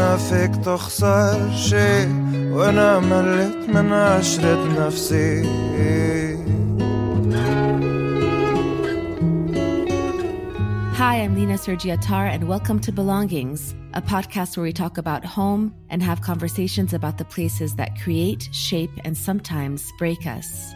فيك تخسر شي وانا مليت من عشرة نفسي Hi, I'm Lina Sergie Attar, and welcome to Belongings, a podcast where we talk about home and have conversations about the places that create, shape, and sometimes break us.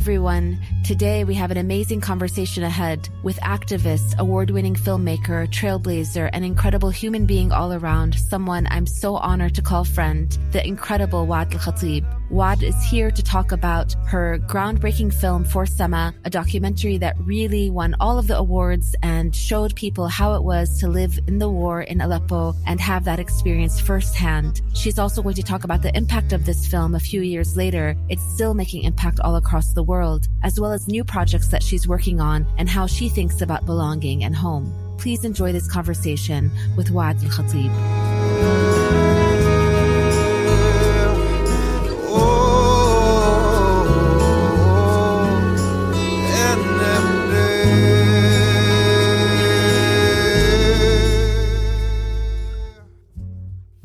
Everyone. Today, we have an amazing conversation ahead with activist, award winning filmmaker, trailblazer, and incredible human being all around, someone I'm so honored to call friend, the incredible Waad Al-Kateab. Waad is here to talk about her groundbreaking film For Sama, a documentary that really won all of the awards and showed people how it was to live in the war in Aleppo and have that experience firsthand. She's also going to talk about the impact of this film a few years later. It's still making impact all across the world, as well as new projects that she's working on and how she thinks about belonging and home. Please enjoy this conversation with Waad Al-Kateab.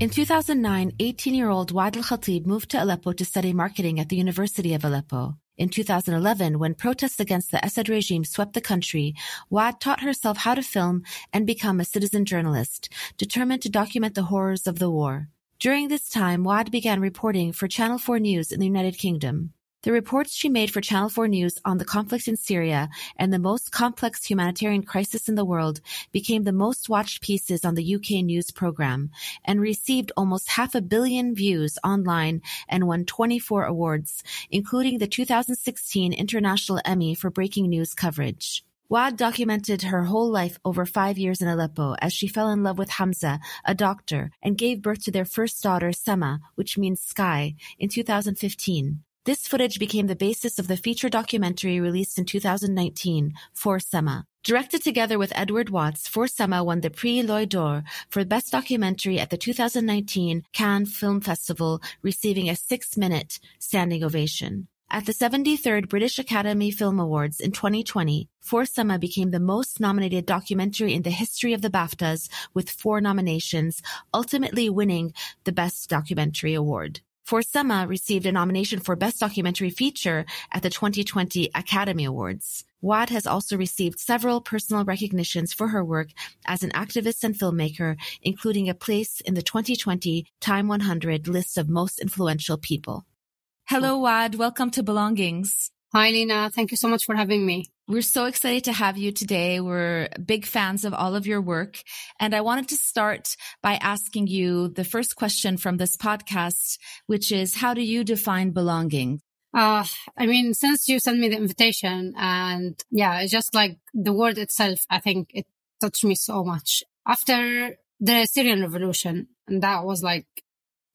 In 2009, 18-year-old Waad Al-Kateab moved to Aleppo to study marketing at the University of Aleppo. In 2011, when protests against the Assad regime swept the country, Waad taught herself how to film and become a citizen journalist, determined to document the horrors of the war. During this time, Waad began reporting for Channel 4 News in the United Kingdom. The reports she made for Channel 4 News on the conflict in Syria and the most complex humanitarian crisis in the world became the most watched pieces on the UK news program and received almost half a billion views online and won 24 awards, including the 2016 International Emmy for breaking news coverage. Waad documented her whole life over five years in Aleppo as she fell in love with Hamza, a doctor, and gave birth to their first daughter, Sama, which means sky, in 2015. This footage became the basis of the feature documentary released in 2019, For Sama. Directed together with Edward Watts, For Sama won the Prix L'Oeil d'Or for Best Documentary at the 2019 Cannes Film Festival, receiving a six-minute standing ovation. At the 73rd British Academy Film Awards in 2020, For Sama became the most nominated documentary in the history of the BAFTAs with four nominations, ultimately winning the Best Documentary Award. For Sama received a nomination for Best Documentary Feature at the 2020 Academy Awards. Waad has also received several personal recognitions for her work as an activist and filmmaker, including a place in the 2020 Time 100 list of most influential people. Hello, Waad. Welcome to Belongings. Hi, Lina. Thank you so much for having me. We're so excited to have you today. We're big fans of all of your work. And I wanted to start by asking you the first question from this podcast, which is how do you define belonging? Uh, I mean, since you sent me the invitation and yeah, it's just like the word itself, I think it touched me so much. After the Syrian revolution, and that was like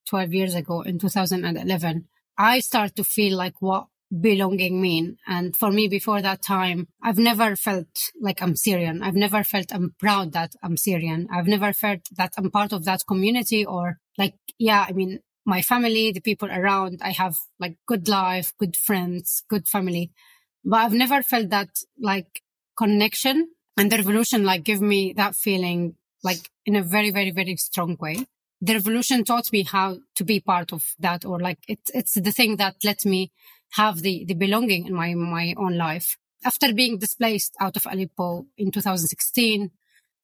12 years ago in 2011, I start to feel like what belonging mean? And for me, before that time, I've never felt like I'm Syrian. I've never felt I'm proud that I'm Syrian. I've never felt that I'm part of that community or like, yeah, I mean, my family, the people around, I have like good life, good friends, good family. But I've never felt that like connection and the revolution like give me that feeling like in a very, very, very strong way. The revolution taught me how to be part of that or like it's, it's the thing that let me have the, the belonging in my, my own life. After being displaced out of Aleppo in 2016,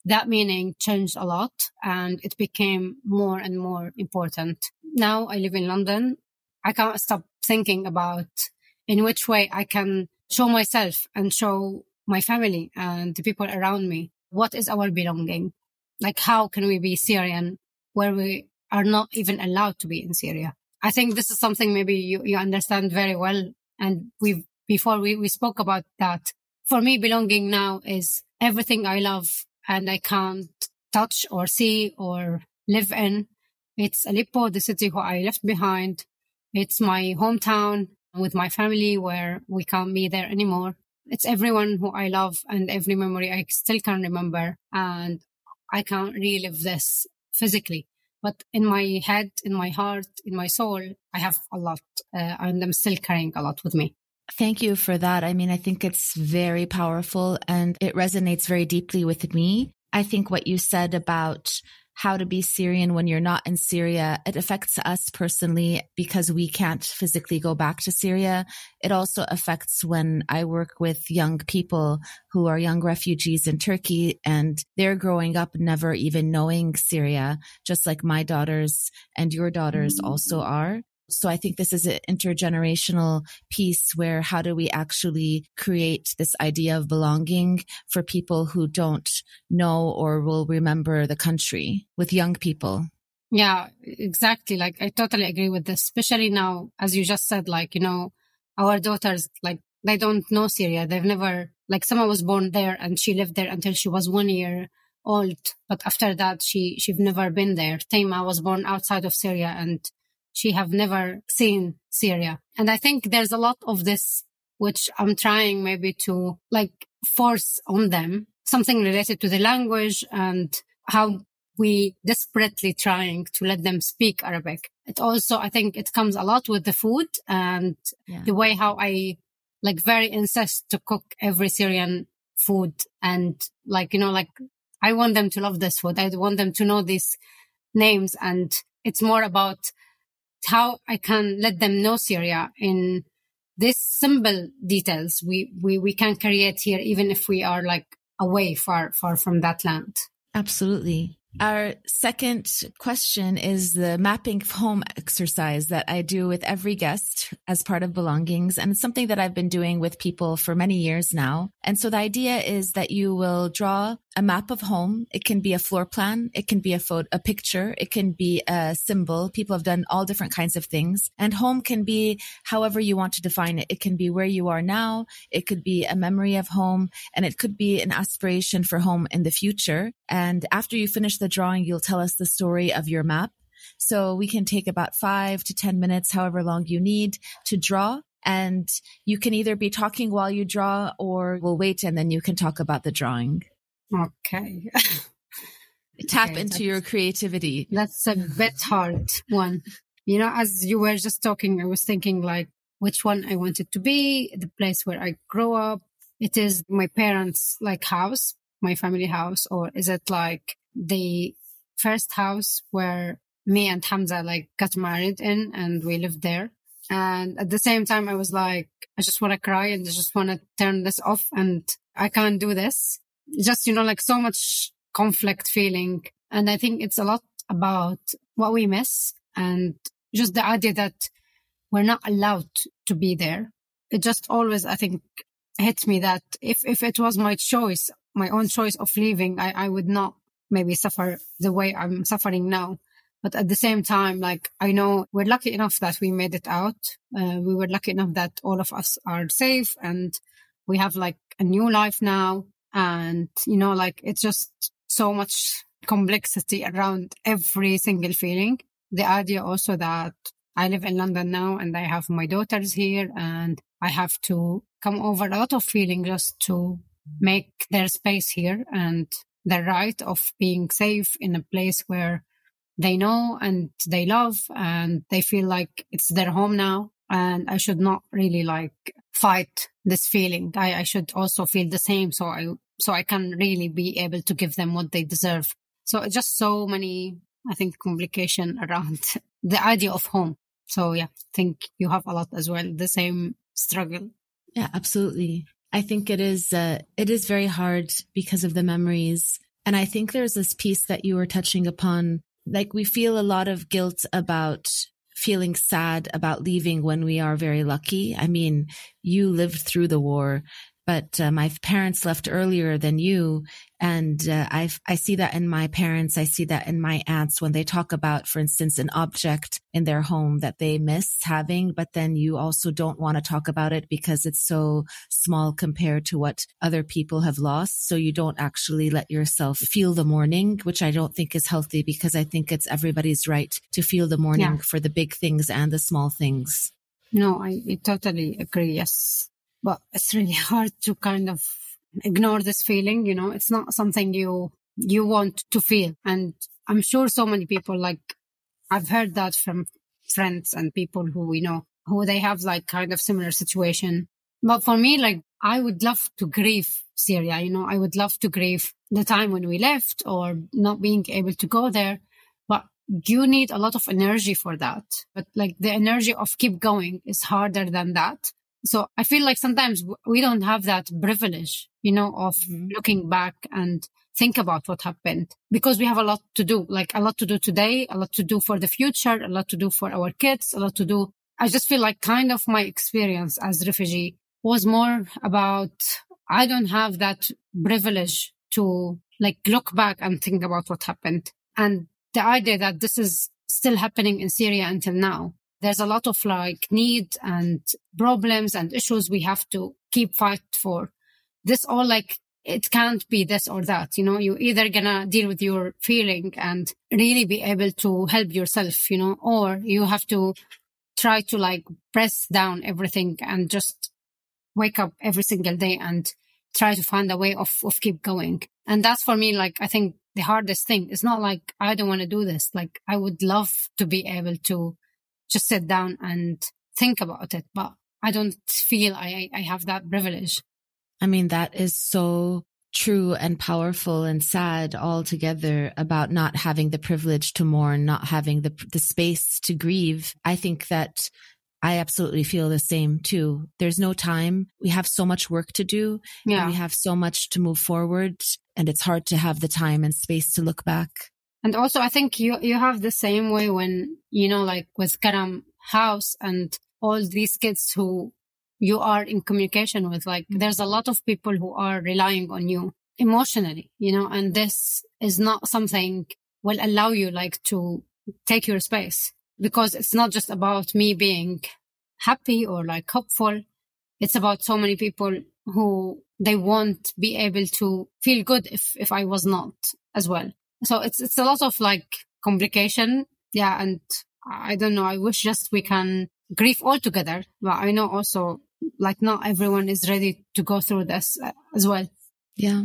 that meaning changed a lot and it became more and more important. Now I live in London. I can't stop thinking about in which way I can show myself and show my family and the people around me. What is our belonging? Like, how can we be Syrian where we are not even allowed to be in Syria? I think this is something maybe you, you understand very well. And we before we, we spoke about that. For me, belonging now is everything I love and I can't touch or see or live in. It's Aleppo, the city who I left behind. It's my hometown with my family where we can't be there anymore. It's everyone who I love and every memory I still can remember. And I can't relive this physically. But in my head, in my heart, in my soul, I have a lot uh, and I'm still carrying a lot with me. Thank you for that. I mean, I think it's very powerful and it resonates very deeply with me. I think what you said about how to be Syrian when you're not in Syria. It affects us personally because we can't physically go back to Syria. It also affects when I work with young people who are young refugees in Turkey and they're growing up never even knowing Syria, just like my daughters and your daughters mm. also are. So I think this is an intergenerational piece where how do we actually create this idea of belonging for people who don't know or will remember the country with young people? Yeah, exactly. Like I totally agree with this, especially now, as you just said, like, you know, our daughters, like they don't know Syria. They've never, like someone was born there and she lived there until she was one year old. But after that, she, she've never been there. Taima was born outside of Syria and she have never seen Syria. And I think there's a lot of this, which I'm trying maybe to like force on them something related to the language and how we desperately trying to let them speak Arabic. It also, I think it comes a lot with the food and yeah. the way how I like very insist to cook every Syrian food and like, you know, like I want them to love this food. I want them to know these names and it's more about how I can let them know Syria in this simple details we, we, we can create here, even if we are like away far, far from that land. Absolutely. Our second question is the mapping home exercise that I do with every guest as part of belongings. And it's something that I've been doing with people for many years now. And so the idea is that you will draw a map of home. It can be a floor plan. It can be a photo, a picture. It can be a symbol. People have done all different kinds of things and home can be however you want to define it. It can be where you are now. It could be a memory of home and it could be an aspiration for home in the future. And after you finish the drawing, you'll tell us the story of your map. So we can take about five to 10 minutes, however long you need to draw. And you can either be talking while you draw or we'll wait and then you can talk about the drawing. Okay. Tap okay, into your creativity. That's a bit hard one. You know, as you were just talking, I was thinking like which one I wanted to be, the place where I grew up. It is my parents' like house, my family house, or is it like the first house where me and Hamza like got married in and we lived there. And at the same time, I was like, I just want to cry and I just want to turn this off and I can't do this just, you know, like so much conflict feeling. And I think it's a lot about what we miss and just the idea that we're not allowed to be there. It just always, I think, hits me that if, if it was my choice, my own choice of leaving, I, I would not maybe suffer the way I'm suffering now. But at the same time, like I know we're lucky enough that we made it out. Uh, we were lucky enough that all of us are safe and we have like a new life now. And, you know, like it's just so much complexity around every single feeling. The idea also that I live in London now and I have my daughters here and I have to come over a lot of feeling just to make their space here and the right of being safe in a place where they know and they love and they feel like it's their home now. And I should not really like fight this feeling. I, I should also feel the same. So I so I can really be able to give them what they deserve. So just so many, I think, complication around the idea of home. So yeah, I think you have a lot as well, the same struggle. Yeah, absolutely. I think it is, uh, it is very hard because of the memories. And I think there's this piece that you were touching upon. Like we feel a lot of guilt about feeling sad about leaving when we are very lucky. I mean, you lived through the war but uh, my parents left earlier than you. And uh, I I see that in my parents. I see that in my aunts when they talk about, for instance, an object in their home that they miss having, but then you also don't want to talk about it because it's so small compared to what other people have lost. So you don't actually let yourself feel the mourning, which I don't think is healthy because I think it's everybody's right to feel the mourning yeah. for the big things and the small things. No, I, I totally agree. Yes. But it's really hard to kind of ignore this feeling. You know, it's not something you, you want to feel. And I'm sure so many people like, I've heard that from friends and people who we know who they have like kind of similar situation. But for me, like I would love to grieve Syria. You know, I would love to grieve the time when we left or not being able to go there. But you need a lot of energy for that. But like the energy of keep going is harder than that. So I feel like sometimes we don't have that privilege, you know, of mm-hmm. looking back and think about what happened because we have a lot to do, like a lot to do today, a lot to do for the future, a lot to do for our kids, a lot to do. I just feel like kind of my experience as refugee was more about I don't have that privilege to like look back and think about what happened. And the idea that this is still happening in Syria until now. There's a lot of like need and problems and issues we have to keep fight for. This all like it can't be this or that. You know, you either gonna deal with your feeling and really be able to help yourself, you know, or you have to try to like press down everything and just wake up every single day and try to find a way of, of keep going. And that's for me, like, I think the hardest thing. It's not like I don't want to do this. Like, I would love to be able to just sit down and think about it, but I don't feel I, I have that privilege. I mean, that is so true and powerful and sad altogether about not having the privilege to mourn, not having the, the space to grieve. I think that I absolutely feel the same too. There's no time. We have so much work to do. Yeah. We have so much to move forward and it's hard to have the time and space to look back. And also, I think you, you have the same way when, you know, like with Karam House and all these kids who you are in communication with. Like mm-hmm. there's a lot of people who are relying on you emotionally, you know, and this is not something will allow you like to take your space because it's not just about me being happy or like hopeful. It's about so many people who they won't be able to feel good if, if I was not as well. So it's, it's a lot of like complication. Yeah. And I don't know. I wish just we can grieve all together, but I know also like not everyone is ready to go through this uh, as well. Yeah.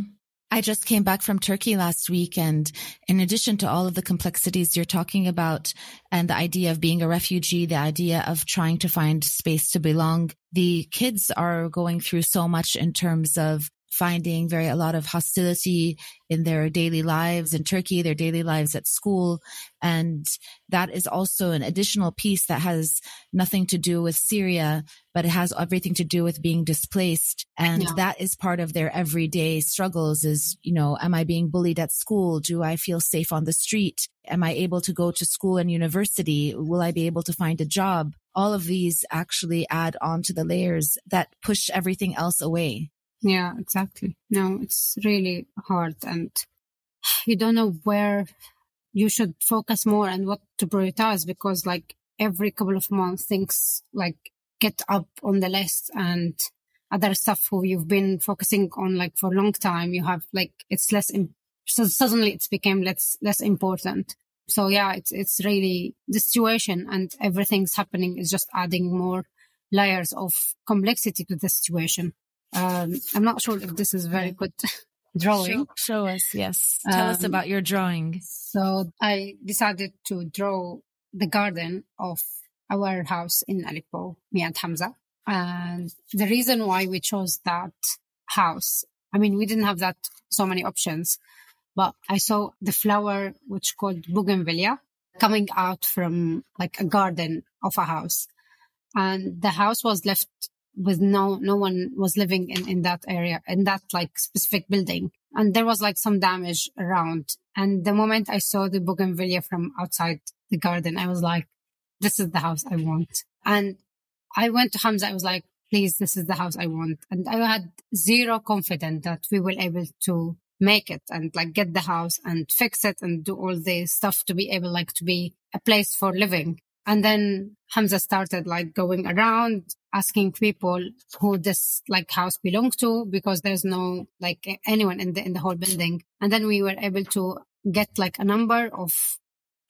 I just came back from Turkey last week. And in addition to all of the complexities you're talking about and the idea of being a refugee, the idea of trying to find space to belong, the kids are going through so much in terms of finding very a lot of hostility in their daily lives in Turkey, their daily lives at school. And that is also an additional piece that has nothing to do with Syria, but it has everything to do with being displaced. And yeah. that is part of their everyday struggles is, you know, am I being bullied at school? Do I feel safe on the street? Am I able to go to school and university? Will I be able to find a job? All of these actually add on to the layers that push everything else away. Yeah, exactly. No, it's really hard and you don't know where you should focus more and what to prioritize because like every couple of months things like get up on the list and other stuff who you've been focusing on like for a long time you have like it's less so suddenly it's became less less important so yeah it's it's really the situation and everything's happening is just adding more layers of complexity to the situation um, I'm not sure if this is very good drawing. Show, show, us, yes. Tell um, us about your drawing. So I decided to draw the garden of our house in Aleppo, me and Hamza. And the reason why we chose that house, I mean, we didn't have that so many options, but I saw the flower which called bougainvillea coming out from like a garden of a house. And the house was left with no no one was living in in that area in that like specific building. And there was like some damage around. And the moment i saw the bougainvillea from outside the garden i was like this is the house i want. And i went to hamza i was like please this is the house i want. And i had zero confidence that we will able to make it and like get the house and fix it and do all the stuff to be able like to be a place for living and then Hamza started like going around asking people who this like house belonged to because there's no like anyone in the in the whole building. And then we were able to get like a number of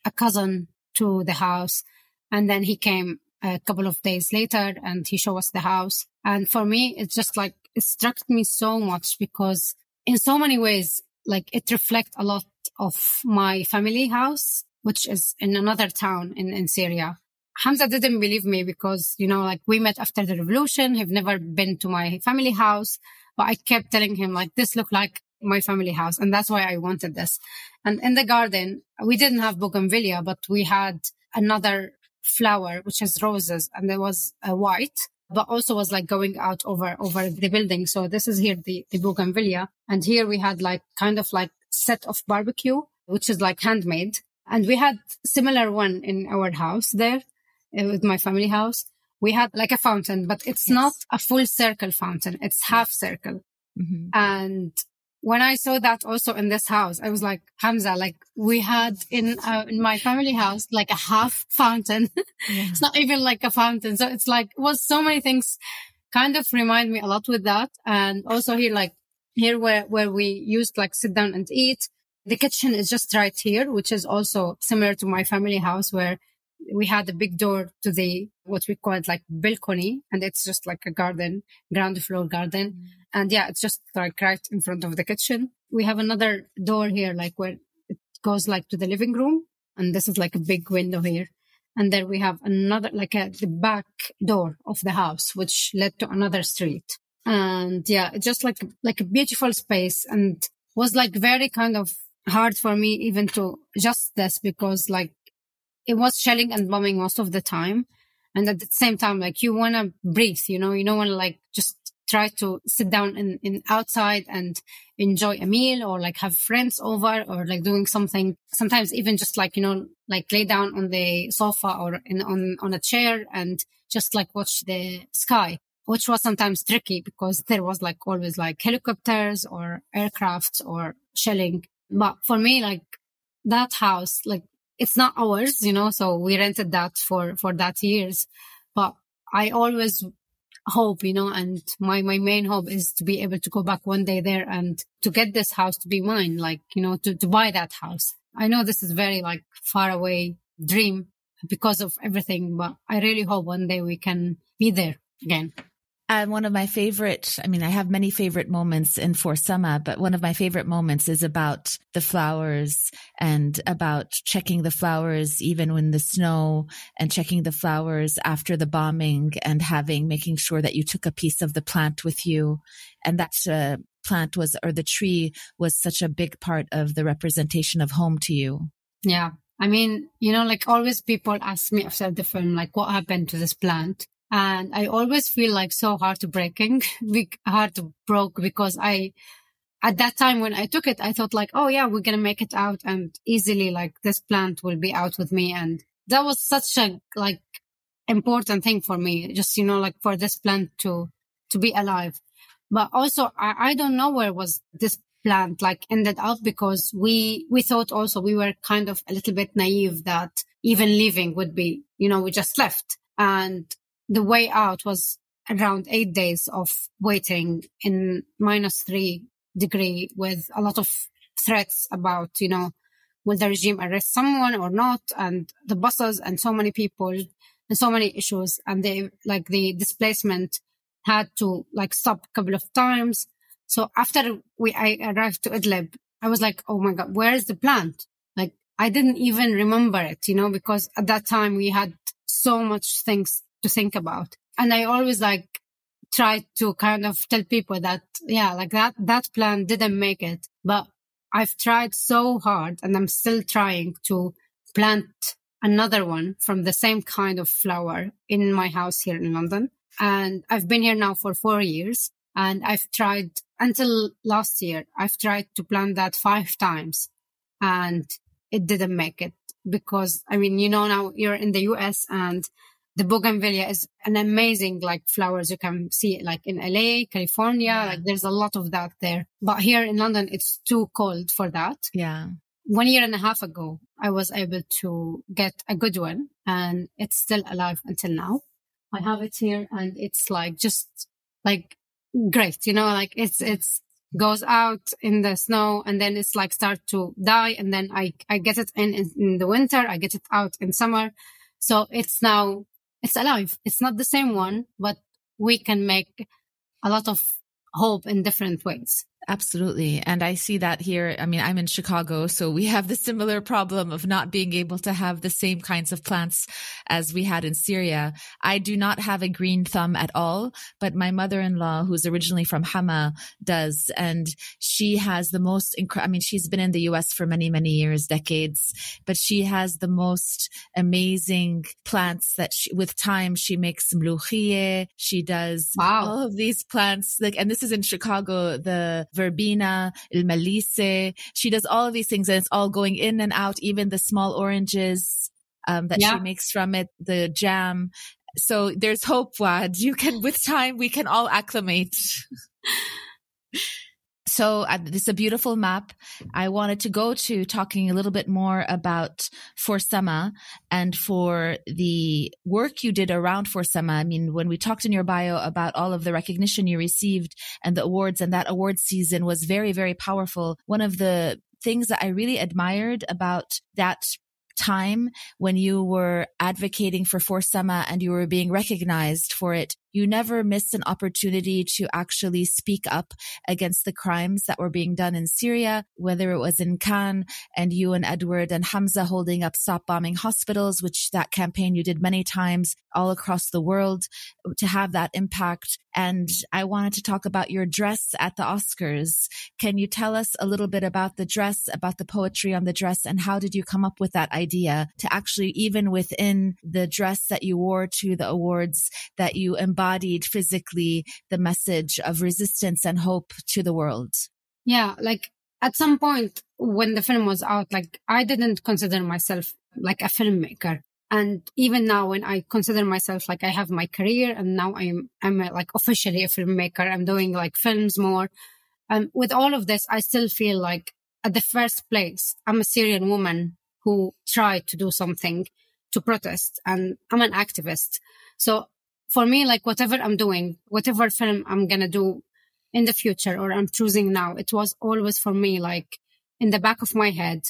a cousin to the house. And then he came a couple of days later and he showed us the house. And for me, it's just like, it struck me so much because in so many ways, like it reflects a lot of my family house, which is in another town in, in Syria. Hamza didn't believe me because, you know, like we met after the revolution. He've never been to my family house, but I kept telling him like, this looked like my family house. And that's why I wanted this. And in the garden, we didn't have bougainvillea, but we had another flower, which is roses and there was a white, but also was like going out over, over the building. So this is here, the, the bougainvillea. And here we had like kind of like set of barbecue, which is like handmade. And we had similar one in our house there uh, with my family house. We had like a fountain, but it's yes. not a full circle fountain. It's half circle. Mm-hmm. And when I saw that also in this house, I was like, Hamza, like we had in, uh, in my family house, like a half fountain. Yeah. it's not even like a fountain. So it's like, was so many things kind of remind me a lot with that. And also here, like here where, where we used like sit down and eat. The kitchen is just right here, which is also similar to my family house where we had a big door to the what we call it like balcony and it's just like a garden ground floor garden. Mm. and yeah it's just like right in front of the kitchen. We have another door here like where it goes like to the living room and this is like a big window here. And then we have another like a the back door of the house which led to another street. And yeah just like like a beautiful space and was like very kind of hard for me even to just this because like it was shelling and bombing most of the time. And at the same time, like you want to breathe, you know, you don't want to like just try to sit down in, in outside and enjoy a meal or like have friends over or like doing something. Sometimes even just like, you know, like lay down on the sofa or in, on, on a chair and just like watch the sky, which was sometimes tricky because there was like always like helicopters or aircrafts or shelling. But for me, like that house, like it's not ours, you know, so we rented that for, for that years. But I always hope, you know, and my, my main hope is to be able to go back one day there and to get this house to be mine, like, you know, to, to buy that house. I know this is very like far away dream because of everything, but I really hope one day we can be there again. And one of my favorite, I mean, I have many favorite moments in For Sama, but one of my favorite moments is about the flowers and about checking the flowers even when the snow and checking the flowers after the bombing and having, making sure that you took a piece of the plant with you. And that uh, plant was, or the tree was such a big part of the representation of home to you. Yeah. I mean, you know, like always people ask me after the film, like, what happened to this plant? And I always feel like so hard to breaking, hard broke because I, at that time when I took it, I thought like, oh yeah, we're going to make it out and easily like this plant will be out with me. And that was such a like important thing for me, just, you know, like for this plant to, to be alive. But also I, I don't know where was this plant like ended up because we, we thought also we were kind of a little bit naive that even leaving would be, you know, we just left. And the way out was around eight days of waiting in minus three degree with a lot of threats about, you know, will the regime arrest someone or not? And the buses and so many people and so many issues. And they, like the displacement had to like stop a couple of times. So after we, I arrived to Idlib, I was like, Oh my God, where is the plant? Like I didn't even remember it, you know, because at that time we had so much things to think about. And I always like try to kind of tell people that, yeah, like that, that plan didn't make it, but I've tried so hard and I'm still trying to plant another one from the same kind of flower in my house here in London. And I've been here now for four years and I've tried until last year, I've tried to plant that five times and it didn't make it because I mean, you know, now you're in the US and the bougainvillea is an amazing like flowers you can see it like in LA, California, yeah. like there's a lot of that there. But here in London it's too cold for that. Yeah. One year and a half ago, I was able to get a good one and it's still alive until now. I have it here and it's like just like great, you know, like it's, it's goes out in the snow and then it's like start to die and then I, I get it in, in, in the winter. I get it out in summer. So it's now it's alive. It's not the same one, but we can make a lot of hope in different ways. Absolutely. And I see that here. I mean, I'm in Chicago, so we have the similar problem of not being able to have the same kinds of plants as we had in Syria. I do not have a green thumb at all, but my mother-in-law, who's originally from Hama, does. And she has the most, inc- I mean, she's been in the US for many, many years, decades, but she has the most amazing plants that she, with time, she makes mluchie. She does wow. all of these plants. Like, and this is in Chicago, the verbena, il melisse. She does all of these things and it's all going in and out, even the small oranges um, that yeah. she makes from it, the jam. So there's hope, Waad. You can, with time, we can all acclimate. So uh, this is a beautiful map. I wanted to go to talking a little bit more about For Sama and for the work you did around For Sama. I mean, when we talked in your bio about all of the recognition you received and the awards and that award season was very, very powerful. One of the things that I really admired about that time when you were advocating for Forsema and you were being recognized for it you never missed an opportunity to actually speak up against the crimes that were being done in Syria, whether it was in Cannes and you and Edward and Hamza holding up stop bombing hospitals, which that campaign you did many times all across the world to have that impact. And I wanted to talk about your dress at the Oscars. Can you tell us a little bit about the dress, about the poetry on the dress, and how did you come up with that idea to actually, even within the dress that you wore to the awards, that you embodied embodied physically the message of resistance and hope to the world. Yeah, like at some point when the film was out, like I didn't consider myself like a filmmaker. And even now when I consider myself like I have my career and now I'm, I'm like officially a filmmaker, I'm doing like films more. And with all of this, I still feel like at the first place, I'm a Syrian woman who tried to do something to protest and I'm an activist. So for me, like whatever I'm doing, whatever film I'm going to do in the future or I'm choosing now, it was always for me, like in the back of my head,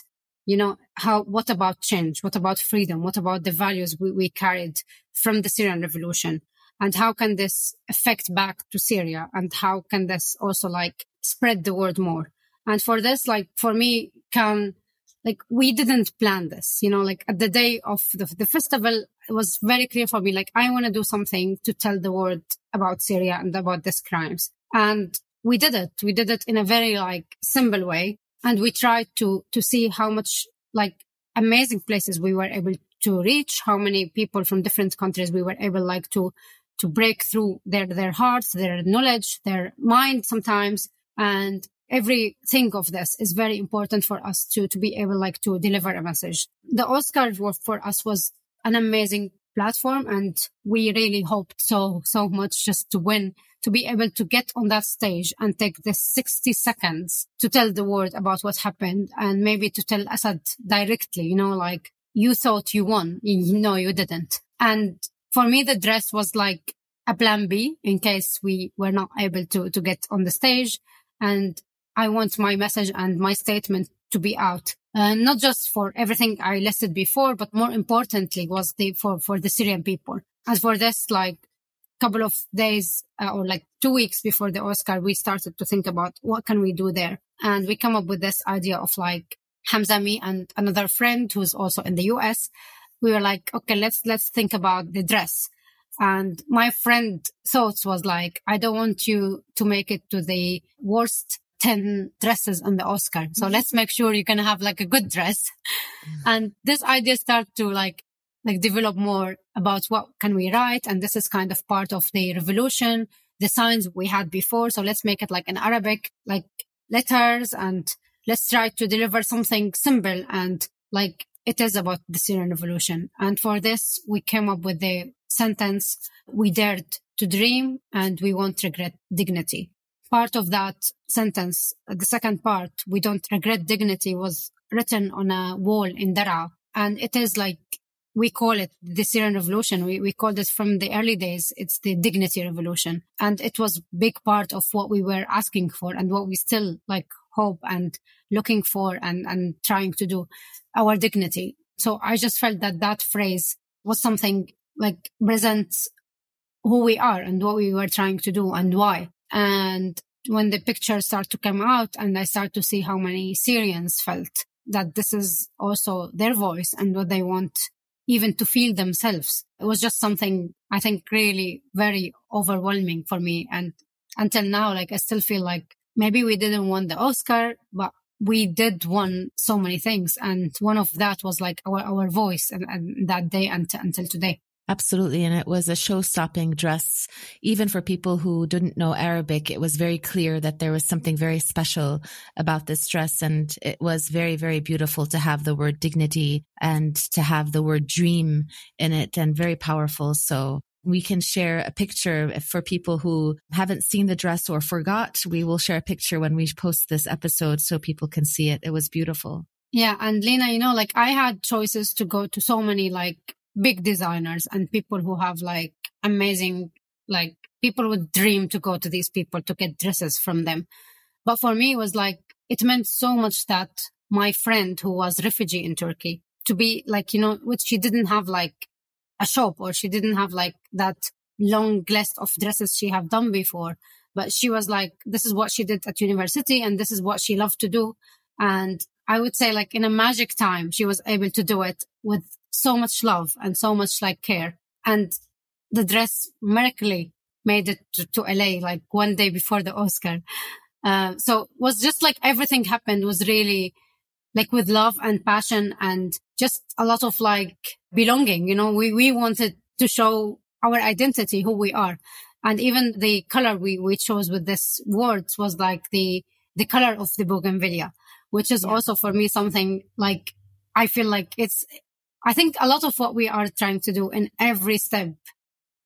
you know, how, what about change? What about freedom? What about the values we, we carried from the Syrian revolution? And how can this affect back to Syria? And how can this also like spread the word more? And for this, like for me, can like we didn't plan this, you know, like at the day of the, the festival, it was very clear for me, like I want to do something to tell the world about Syria and about these crimes. And we did it. We did it in a very like simple way. And we tried to, to see how much like amazing places we were able to reach, how many people from different countries we were able like to, to break through their, their hearts, their knowledge, their mind sometimes. And everything of this is very important for us to, to be able like to deliver a message. The Oscars were for us was an amazing platform and we really hoped so, so much just to win, to be able to get on that stage and take the 60 seconds to tell the world about what happened and maybe to tell Assad directly, you know, like you thought you won. No, you didn't. And for me, the dress was like a plan B in case we were not able to, to get on the stage. And I want my message and my statement to be out. Uh, not just for everything I listed before, but more importantly was the, for, for the Syrian people. As for this, like, couple of days uh, or like two weeks before the Oscar, we started to think about what can we do there. And we come up with this idea of like Hamzami and another friend who's also in the US. We were like, okay, let's, let's think about the dress. And my friend thoughts was like, I don't want you to make it to the worst 10 dresses on the Oscar. So mm-hmm. let's make sure you can have like a good dress. And this idea started to like, like develop more about what can we write. And this is kind of part of the revolution, the signs we had before. So let's make it like an Arabic, like letters and let's try to deliver something simple and like it is about the Syrian revolution. And for this, we came up with the sentence, we dared to dream and we won't regret dignity part of that sentence, the second part, we don't regret dignity was written on a wall in Daraa. And it is like, we call it the Syrian revolution. We, we called it from the early days. It's the dignity revolution. And it was big part of what we were asking for and what we still like hope and looking for and, and trying to do our dignity. So I just felt that that phrase was something like present who we are and what we were trying to do and why. And when the pictures start to come out and I start to see how many Syrians felt that this is also their voice and what they want even to feel themselves. It was just something I think really very overwhelming for me. And until now, like I still feel like maybe we didn't win the Oscar, but we did won so many things. And one of that was like our, our voice and, and that day until, until today. Absolutely. And it was a show stopping dress. Even for people who didn't know Arabic, it was very clear that there was something very special about this dress. And it was very, very beautiful to have the word dignity and to have the word dream in it and very powerful. So we can share a picture for people who haven't seen the dress or forgot. We will share a picture when we post this episode so people can see it. It was beautiful. Yeah. And Lina, you know, like I had choices to go to so many like big designers and people who have like amazing, like people would dream to go to these people to get dresses from them. But for me, it was like, it meant so much that my friend who was refugee in Turkey to be like, you know, which she didn't have like a shop or she didn't have like that long list of dresses she have done before. But she was like, this is what she did at university and this is what she loved to do. And I would say like in a magic time, she was able to do it with so much love and so much like care. And the dress miraculously made it to, to LA like one day before the Oscar. Uh, so was just like everything happened was really like with love and passion and just a lot of like belonging. You know, we, we wanted to show our identity, who we are. And even the color we, we chose with this words was like the, the color of the bougainvillea, which is yeah. also for me something like I feel like it's, I think a lot of what we are trying to do in every step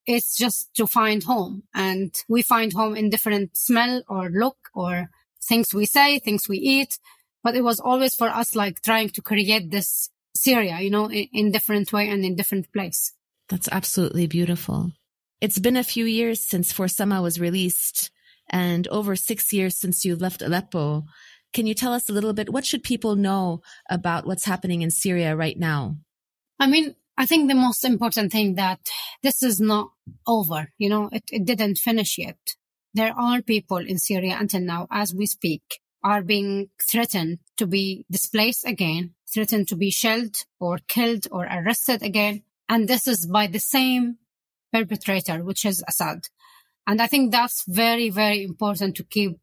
is just to find home and we find home in different smell or look or things we say, things we eat. But it was always for us like trying to create this Syria, you know, in, in different way and in different place. That's absolutely beautiful. It's been a few years since For Sama was released and over six years since you left Aleppo. Can you tell us a little bit? What should people know about what's happening in Syria right now? I mean, I think the most important thing that this is not over. You know, it, it didn't finish yet. There are people in Syria until now, as we speak, are being threatened to be displaced again, threatened to be shelled or killed or arrested again. And this is by the same perpetrator, which is Assad. And I think that's very, very important to keep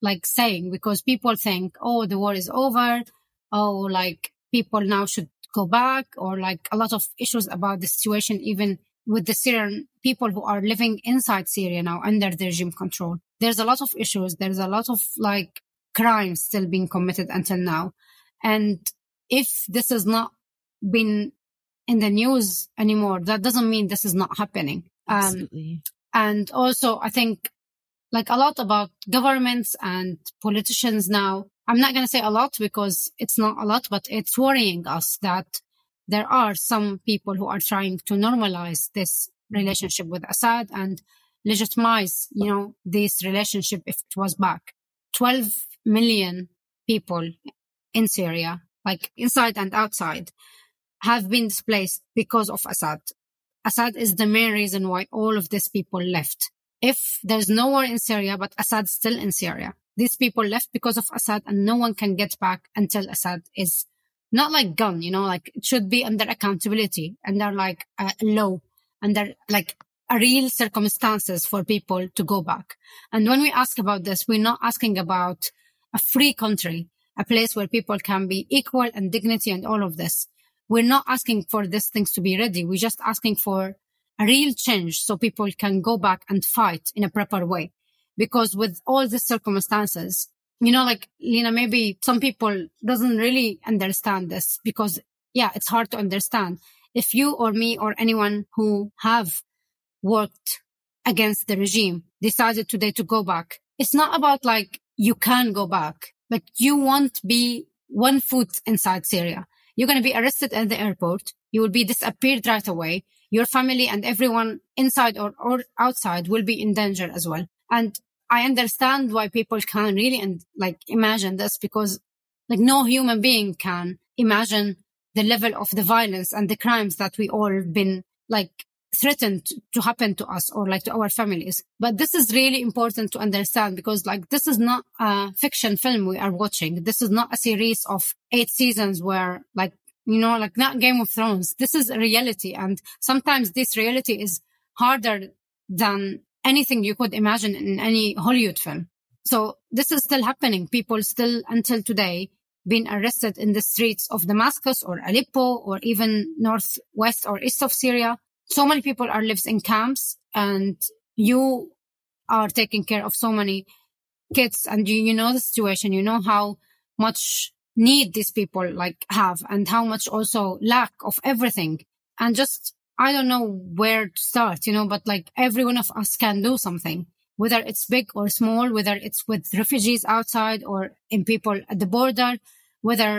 like saying because people think, oh, the war is over. Oh, like people now should go back or like a lot of issues about the situation, even with the Syrian people who are living inside Syria now under the regime control. There's a lot of issues. There's a lot of like crimes still being committed until now. And if this has not been in the news anymore, that doesn't mean this is not happening. Um, Absolutely. And also, I think like a lot about governments and politicians now. I'm not going to say a lot because it's not a lot, but it's worrying us that there are some people who are trying to normalize this relationship with Assad and legitimize, you know, this relationship if it was back. 12 million people in Syria, like inside and outside, have been displaced because of Assad. Assad is the main reason why all of these people left if there's no war in Syria, but Assad's still in Syria, these people left because of Assad and no one can get back until Assad is not like gone, you know, like it should be under accountability, under like a law, under like a real circumstances for people to go back. And when we ask about this, we're not asking about a free country, a place where people can be equal and dignity and all of this. We're not asking for these things to be ready. We're just asking for a real change so people can go back and fight in a proper way. Because with all the circumstances, you know, like, Lina, maybe some people doesn't really understand this because yeah, it's hard to understand. If you or me or anyone who have worked against the regime decided today to go back, it's not about like you can go back. but you won't be one foot inside Syria. You're going to be arrested at the airport. You will be disappeared right away your family and everyone inside or, or outside will be in danger as well. And I understand why people can't really and like imagine this because like no human being can imagine the level of the violence and the crimes that we all been like threatened to happen to us or like to our families. But this is really important to understand because like this is not a fiction film we are watching. This is not a series of eight seasons where like, you know, like not Game of Thrones. This is reality. And sometimes this reality is harder than anything you could imagine in any Hollywood film. So this is still happening. People still until today being arrested in the streets of Damascus or Aleppo or even northwest or east of Syria so many people are lives in camps and you are taking care of so many kids and you, you know the situation you know how much need these people like have and how much also lack of everything and just i don't know where to start you know but like every one of us can do something whether it's big or small whether it's with refugees outside or in people at the border whether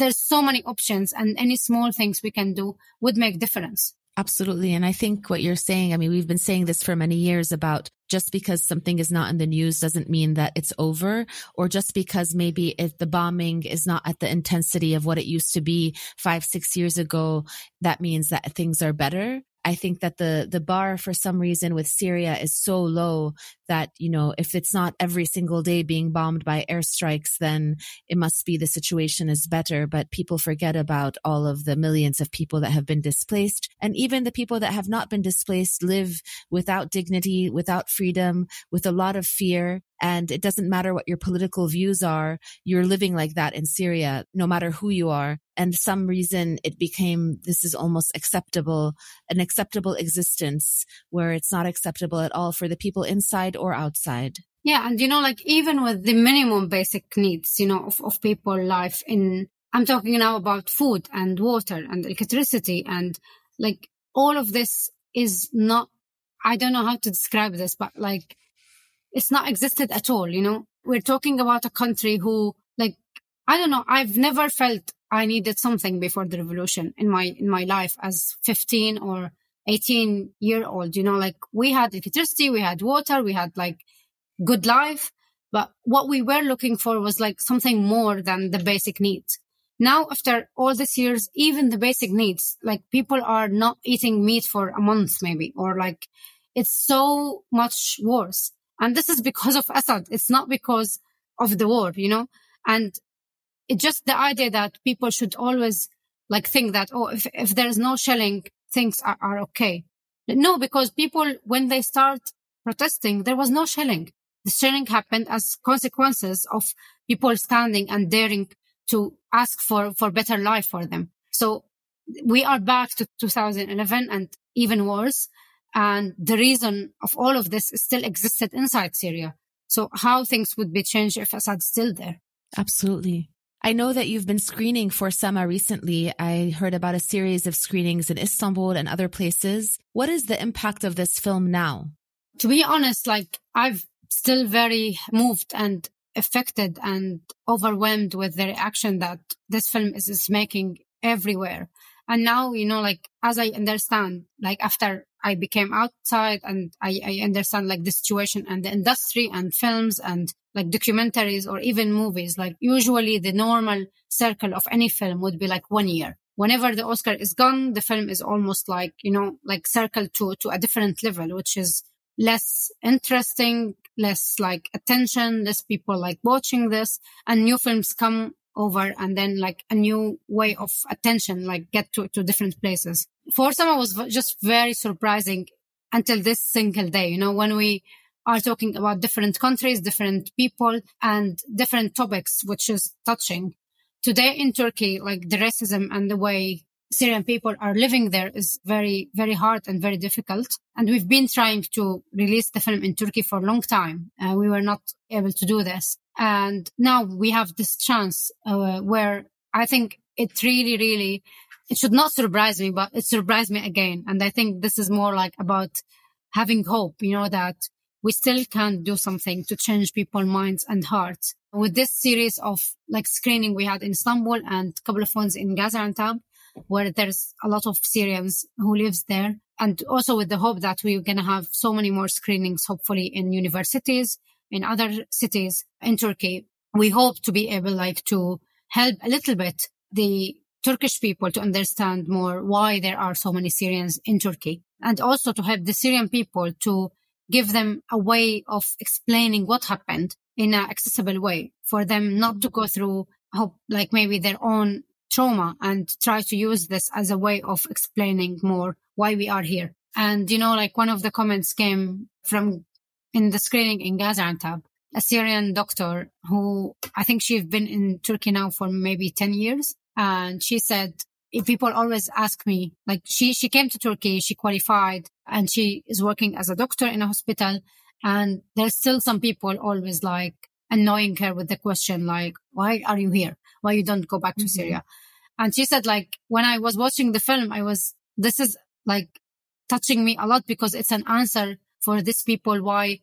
there's so many options and any small things we can do would make difference Absolutely. And I think what you're saying, I mean, we've been saying this for many years about just because something is not in the news doesn't mean that it's over, or just because maybe if the bombing is not at the intensity of what it used to be five, six years ago, that means that things are better. I think that the the bar for some reason with Syria is so low that you know if it's not every single day being bombed by airstrikes then it must be the situation is better but people forget about all of the millions of people that have been displaced and even the people that have not been displaced live without dignity without freedom with a lot of fear and it doesn't matter what your political views are. You're living like that in Syria, no matter who you are. And some reason it became, this is almost acceptable, an acceptable existence where it's not acceptable at all for the people inside or outside. Yeah. And you know, like even with the minimum basic needs, you know, of, of people life in, I'm talking now about food and water and electricity and like all of this is not, I don't know how to describe this, but like it's not existed at all. You know, we're talking about a country who like, I don't know. I've never felt I needed something before the revolution in my, in my life as 15 or 18 year old, you know, like we had electricity, we had water, we had like good life. But what we were looking for was like something more than the basic needs. Now, after all these years, even the basic needs, like people are not eating meat for a month, maybe, or like it's so much worse. And this is because of Assad. It's not because of the war, you know? And it's just the idea that people should always like think that, oh, if, if there's no shelling, things are, are okay. No, because people, when they start protesting, there was no shelling. The shelling happened as consequences of people standing and daring to ask for, for better life for them. So we are back to 2011 and even worse. And the reason of all of this still existed inside Syria. So how things would be changed if Assad's still there? Absolutely. I know that you've been screening for Sama recently. I heard about a series of screenings in Istanbul and other places. What is the impact of this film now? To be honest, like I've still very moved and affected and overwhelmed with the reaction that this film is, is making everywhere. And now, you know, like as I understand, like after I became outside and I, I understand like the situation and the industry and films and like documentaries or even movies. Like usually the normal circle of any film would be like one year. Whenever the Oscar is gone, the film is almost like, you know, like circle to, to a different level, which is less interesting, less like attention, less people like watching this and new films come over and then like a new way of attention, like get to, to different places. For Sama, it was just very surprising until this single day, you know, when we are talking about different countries, different people and different topics, which is touching. Today in Turkey, like the racism and the way Syrian people are living there is very, very hard and very difficult. And we've been trying to release the film in Turkey for a long time. Uh, we were not able to do this. And now we have this chance uh, where I think it really, really, it should not surprise me, but it surprised me again. And I think this is more like about having hope, you know, that we still can do something to change people's minds and hearts. With this series of like screening we had in Istanbul and a couple of ones in Gaziantep, where there's a lot of Syrians who lives there. And also with the hope that we're going to have so many more screenings, hopefully in universities, in other cities in Turkey. We hope to be able like to help a little bit the Turkish people to understand more why there are so many Syrians in Turkey and also to help the Syrian people to give them a way of explaining what happened in an accessible way for them not to go mm-hmm. through like maybe their own trauma and try to use this as a way of explaining more why we are here. And, you know, like one of the comments came from in the screening in Gaziantep, a Syrian doctor who I think she's been in Turkey now for maybe 10 years. And she said, if people always ask me, like she, she came to Turkey, she qualified and she is working as a doctor in a hospital. And there's still some people always like annoying her with the question, like, why are you here? Why you don't go back to mm-hmm. Syria? And she said, like, when I was watching the film, I was, this is like touching me a lot because it's an answer for these people why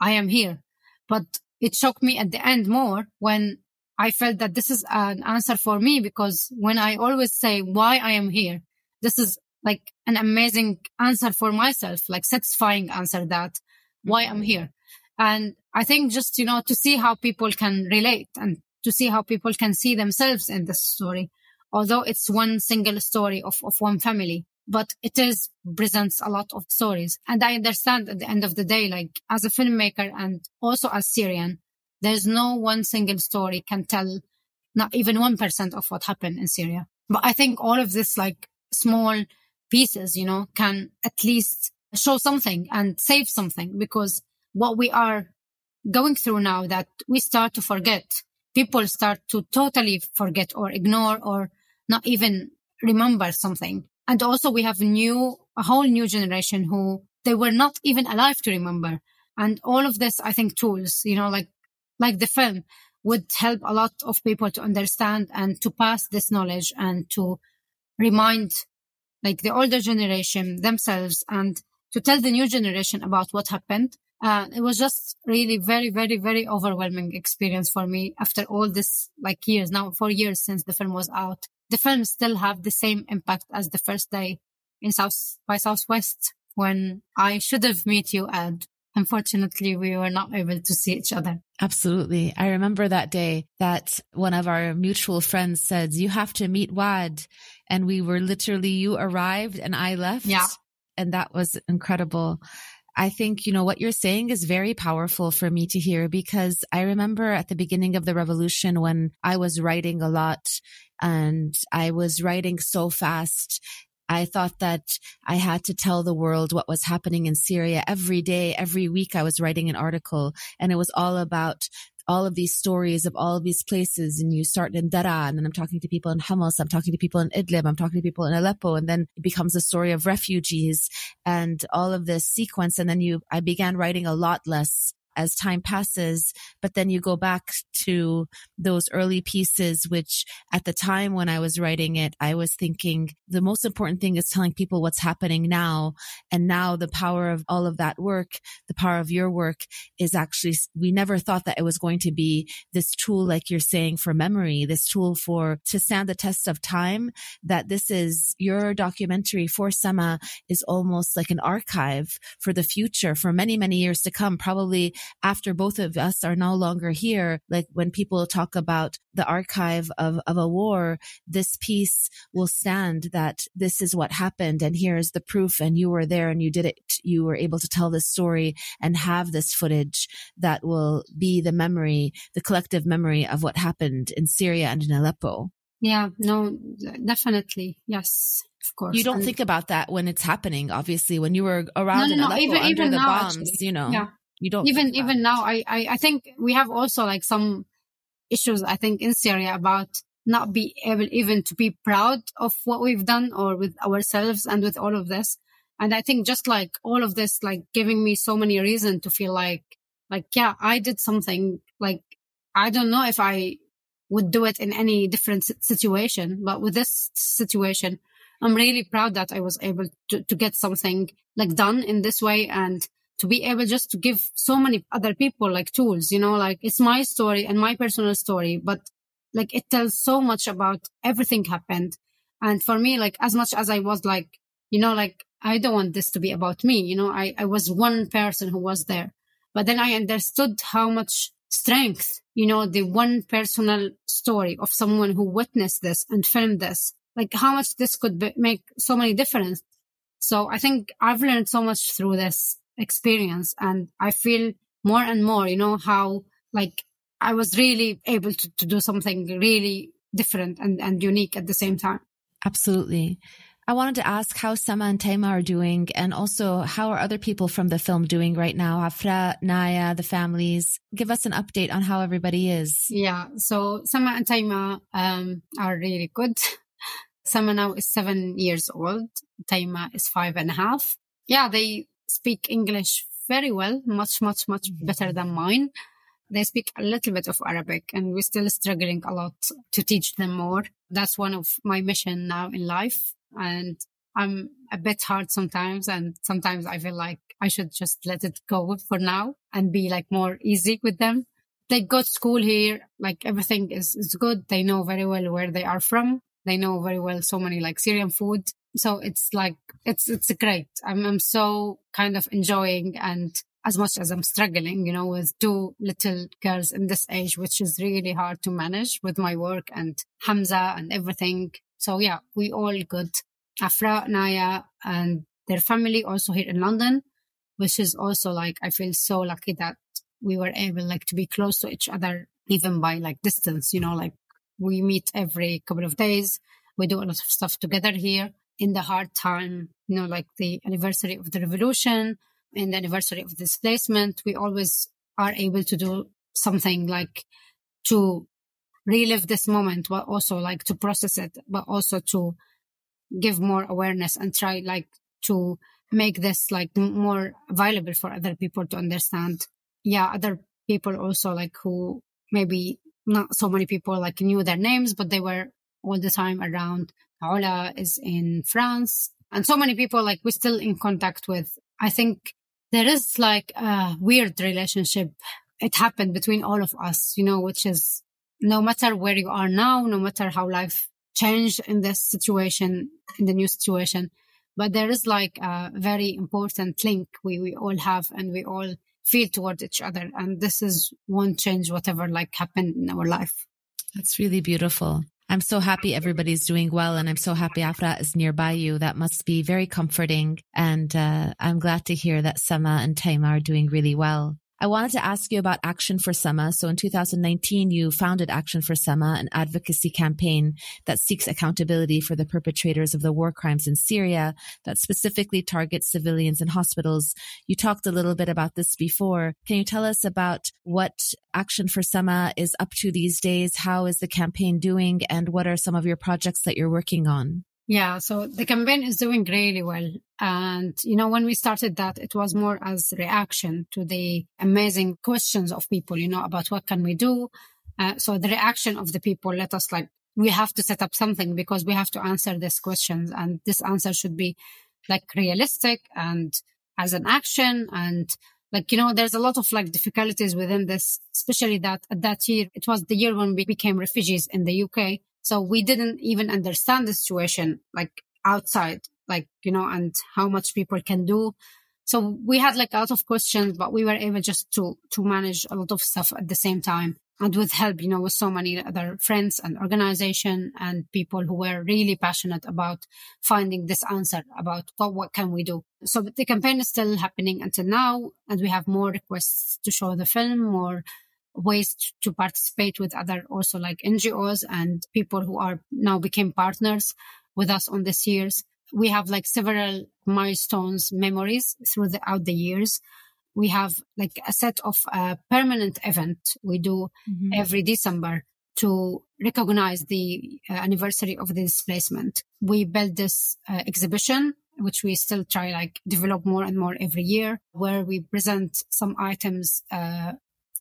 I am here. But it shocked me at the end more when I felt that this is an answer for me because when I always say why I am here, this is like an amazing answer for myself, like satisfying answer that why I'm mm-hmm. here. And I think just, you know, to see how people can relate and to see how people can see themselves in this story, although it's one single story of, of one family, but it is presents a lot of stories. And I understand at the end of the day, like as a filmmaker and also as Syrian, there's no one single story can tell not even 1% of what happened in Syria. But I think all of this like small pieces, you know, can at least show something and save something because what we are going through now that we start to forget, people start to totally forget or ignore or not even remember something. And also we have new, a whole new generation who they were not even alive to remember. And all of this, I think tools, you know, like, like the film would help a lot of people to understand and to pass this knowledge and to remind like the older generation themselves and to tell the new generation about what happened. Uh, it was just really very, very, very overwhelming experience for me after all this like years now, four years since the film was out the film still have the same impact as the first day in South by Southwest when I should have met you and unfortunately we were not able to see each other. Absolutely. I remember that day that one of our mutual friends said, you have to meet Waad. And we were literally, you arrived and I left. Yeah. And that was incredible. I think, you know, what you're saying is very powerful for me to hear because I remember at the beginning of the revolution when I was writing a lot and I was writing so fast. I thought that I had to tell the world what was happening in Syria every day, every week. I was writing an article and it was all about all of these stories of all of these places and you start in Daraa and then I'm talking to people in Homs, I'm talking to people in Idlib, I'm talking to people in Aleppo and then it becomes a story of refugees and all of this sequence. And then you, I began writing a lot less as time passes, but then you go back to those early pieces, which at the time when I was writing it, I was thinking the most important thing is telling people what's happening now. And now the power of all of that work, the power of your work is actually, we never thought that it was going to be this tool, like you're saying, for memory, this tool for to stand the test of time, that this is your documentary for Sama is almost like an archive for the future for many, many years to come, probably after both of us are no longer here, like when people talk about the archive of, of a war, this piece will stand that this is what happened. And here's the proof. And you were there and you did it. You were able to tell this story and have this footage that will be the memory, the collective memory of what happened in Syria and in Aleppo. Yeah, no, definitely. Yes, of course. You don't and think about that when it's happening, obviously, when you were around no, no, in Aleppo no, even, under even the now, bombs, actually. you know. Yeah. You don't even even now. I, I I think we have also like some issues. I think in Syria about not be able even to be proud of what we've done or with ourselves and with all of this. And I think just like all of this, like giving me so many reasons to feel like, like, yeah, I did something. Like, I don't know if I would do it in any different situation, but with this situation, I'm really proud that I was able to, to get something like done in this way and to be able just to give so many other people like tools, you know, like it's my story and my personal story, but like it tells so much about everything happened. And for me, like as much as I was like, you know, like I don't want this to be about me, you know, I, I was one person who was there. But then I understood how much strength, you know, the one personal story of someone who witnessed this and filmed this, like how much this could be, make so many difference. So I think I've learned so much through this experience and I feel more and more, you know, how like I was really able to, to do something really different and, and unique at the same time. Absolutely. I wanted to ask how Sama and Taima are doing and also how are other people from the film doing right now? Afra, Naya, the families. Give us an update on how everybody is. Yeah. So Sama and Taima um, are really good. Sama now is seven years old. Taima is five and a half. Yeah, they speak English very well, much, much, much mm-hmm. better than mine. They speak a little bit of Arabic and we're still struggling a lot to teach them more. That's one of my mission now in life. And I'm a bit hard sometimes. And sometimes I feel like I should just let it go for now and be like more easy with them. They got school here. Like everything is, is good. They know very well where they are from. They know very well so many like Syrian food. So it's like, it's, it's great. I'm, I'm so kind of enjoying and as much as I'm struggling, you know, with two little girls in this age, which is really hard to manage with my work and Hamza and everything. So yeah, we all good. Afra, Naya and their family also here in London, which is also like, I feel so lucky that we were able like to be close to each other, even by like distance, you know, like we meet every couple of days. We do a lot of stuff together here in the hard time, you know, like the anniversary of the revolution and the anniversary of displacement, we always are able to do something like to relive this moment, but also like to process it, but also to give more awareness and try like to make this like more valuable for other people to understand. Yeah, other people also like who maybe not so many people like knew their names, but they were all the time around. Ola is in France and so many people like we're still in contact with. I think there is like a weird relationship. It happened between all of us, you know, which is no matter where you are now, no matter how life changed in this situation, in the new situation, but there is like a very important link we, we all have and we all feel towards each other. And this is won't change whatever like happened in our life. That's really beautiful. I'm so happy everybody's doing well and I'm so happy Afra is nearby you. That must be very comforting. And uh, I'm glad to hear that Sama and Taima are doing really well. I wanted to ask you about Action for Sama. So in 2019, you founded Action for Sama, an advocacy campaign that seeks accountability for the perpetrators of the war crimes in Syria that specifically targets civilians and hospitals. You talked a little bit about this before. Can you tell us about what Action for Sama is up to these days? How is the campaign doing? And what are some of your projects that you're working on? Yeah, so the campaign is doing really well. And, you know, when we started that, it was more as reaction to the amazing questions of people, you know, about what can we do? Uh, so the reaction of the people let us like, we have to set up something because we have to answer these questions and this answer should be like realistic and as an action and like you know there's a lot of like difficulties within this especially that at that year it was the year when we became refugees in the uk so we didn't even understand the situation like outside, like, you know, and how much people can do. So we had like a lot of questions, but we were able just to, to manage a lot of stuff at the same time. And with help, you know, with so many other friends and organization and people who were really passionate about finding this answer about what, what can we do. So the campaign is still happening until now. And we have more requests to show the film, more ways to participate with other also like NGOs and people who are now became partners with us on this years. We have like several milestones memories throughout the years. We have like a set of a permanent event we do mm-hmm. every December to recognize the uh, anniversary of the displacement. We built this uh, exhibition which we still try like develop more and more every year where we present some items uh,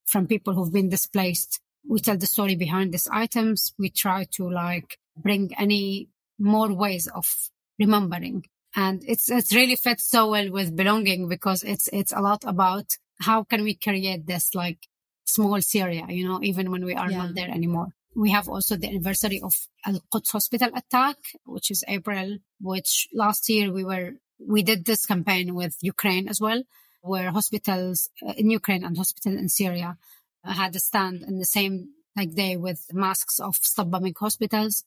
from people who've been displaced. We tell the story behind these items. We try to like bring any more ways of remembering. And it's, it's really fits so well with belonging because it's, it's a lot about how can we create this like small Syria, you know, even when we are yeah. not there anymore. We have also the anniversary of Al Quds hospital attack, which is April, which last year we were, we did this campaign with Ukraine as well where hospitals uh, in Ukraine and hospitals in Syria had a stand in the same like day with masks of stop bombing hospitals.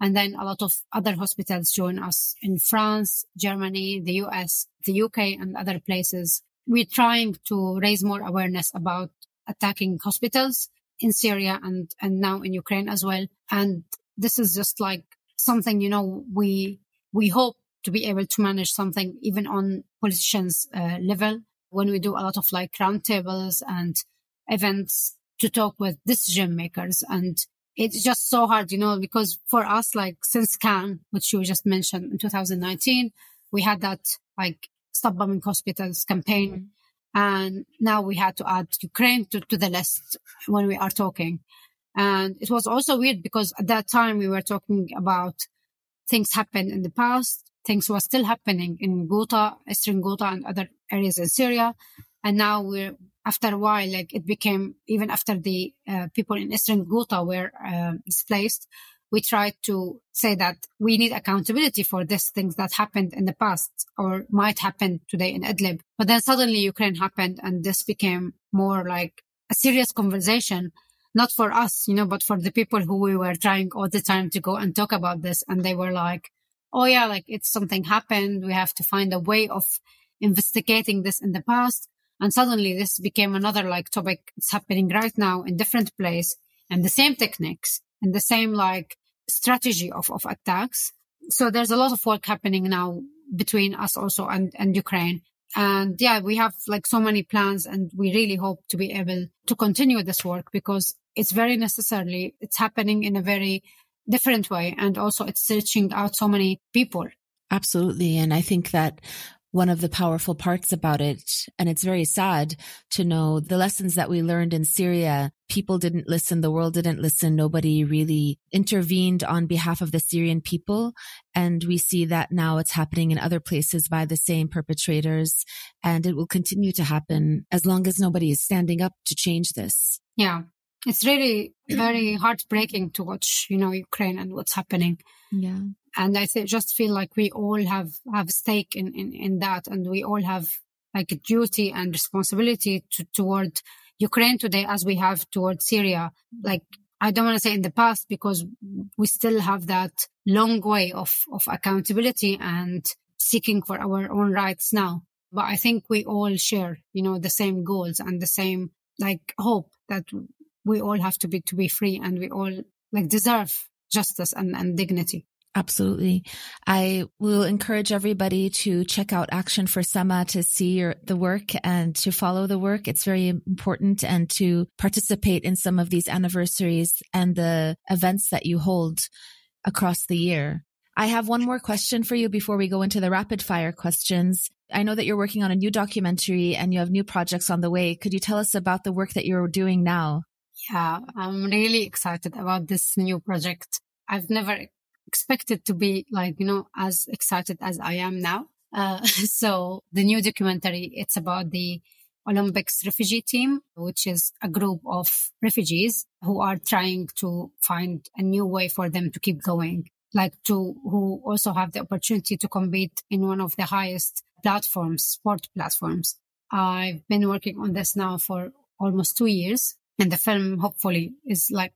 And then a lot of other hospitals join us in France, Germany, the US, the UK, and other places. We're trying to raise more awareness about attacking hospitals in Syria and, and now in Ukraine as well. And this is just like something, you know, we, we hope to be able to manage something even on politicians uh, level when we do a lot of like roundtables and events to talk with decision makers. And it's just so hard, you know, because for us, like since Cannes, which you just mentioned in 2019, we had that like stop bombing hospitals campaign. Mm-hmm. And now we had to add Ukraine to, to the list when we are talking. And it was also weird because at that time we were talking about things happened in the past. Things were still happening in Ghouta, Eastern Ghouta and other areas in Syria. And now we're, after a while, like it became, even after the uh, people in Eastern Ghouta were uh, displaced, we tried to say that we need accountability for these things that happened in the past or might happen today in Idlib. But then suddenly Ukraine happened and this became more like a serious conversation, not for us, you know, but for the people who we were trying all the time to go and talk about this. And they were like, Oh yeah, like it's something happened. We have to find a way of investigating this in the past. And suddenly this became another like topic. It's happening right now in different place and the same techniques and the same like strategy of, of attacks. So there's a lot of work happening now between us also and, and Ukraine. And yeah, we have like so many plans and we really hope to be able to continue this work because it's very necessarily, it's happening in a very different way. And also it's reaching out so many people. Absolutely. And I think that one of the powerful parts about it. And it's very sad to know the lessons that we learned in Syria. People didn't listen. The world didn't listen. Nobody really intervened on behalf of the Syrian people. And we see that now it's happening in other places by the same perpetrators. And it will continue to happen as long as nobody is standing up to change this. Yeah. It's really very heartbreaking to watch, you know, Ukraine and what's happening. Yeah and I th- just feel like we all have have stake in, in in that, and we all have like a duty and responsibility to, toward Ukraine today as we have toward Syria. Like I don't want to say in the past because we still have that long way of of accountability and seeking for our own rights now. But I think we all share, you know, the same goals and the same like hope that we all have to be to be free and we all like deserve justice and, and dignity. Absolutely. I will encourage everybody to check out Action for Sama to see your, the work and to follow the work. It's very important and to participate in some of these anniversaries and the events that you hold across the year. I have one more question for you before we go into the rapid fire questions. I know that you're working on a new documentary and you have new projects on the way. Could you tell us about the work that you're doing now? Yeah, I'm really excited about this new project. I've never expected to be like, you know, as excited as I am now. Uh, so the new documentary, it's about the Olympics refugee team, which is a group of refugees who are trying to find a new way for them to keep going, like to who also have the opportunity to compete in one of the highest platforms, sport platforms. I've been working on this now for almost two years and the film hopefully is like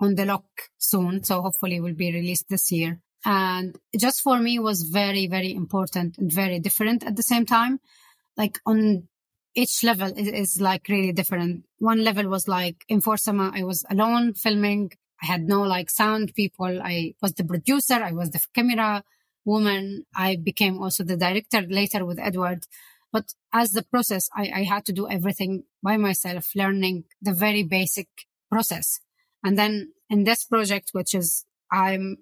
on the lock soon. So hopefully it will be released this year. And just for me was very, very important and very different at the same time. Like on each level is, is like really different. One level was like in For Sama, I was alone filming. I had no like sound people. I was the producer. I was the camera woman. I became also the director later with Edward. But as the process, I, I had to do everything by myself, learning the very basic process. And then in this project, which is I'm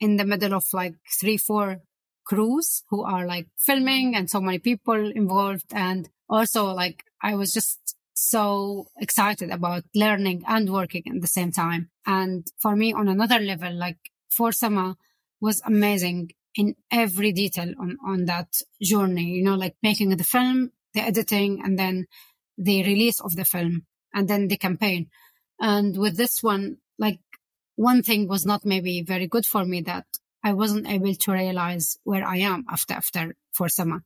in the middle of like three, four crews who are like filming and so many people involved. And also like I was just so excited about learning and working at the same time. And for me on another level, like For Sama was amazing in every detail on, on that journey, you know, like making the film, the editing, and then the release of the film and then the campaign. And with this one, like one thing was not maybe very good for me that I wasn't able to realize where I am after, after For Sama.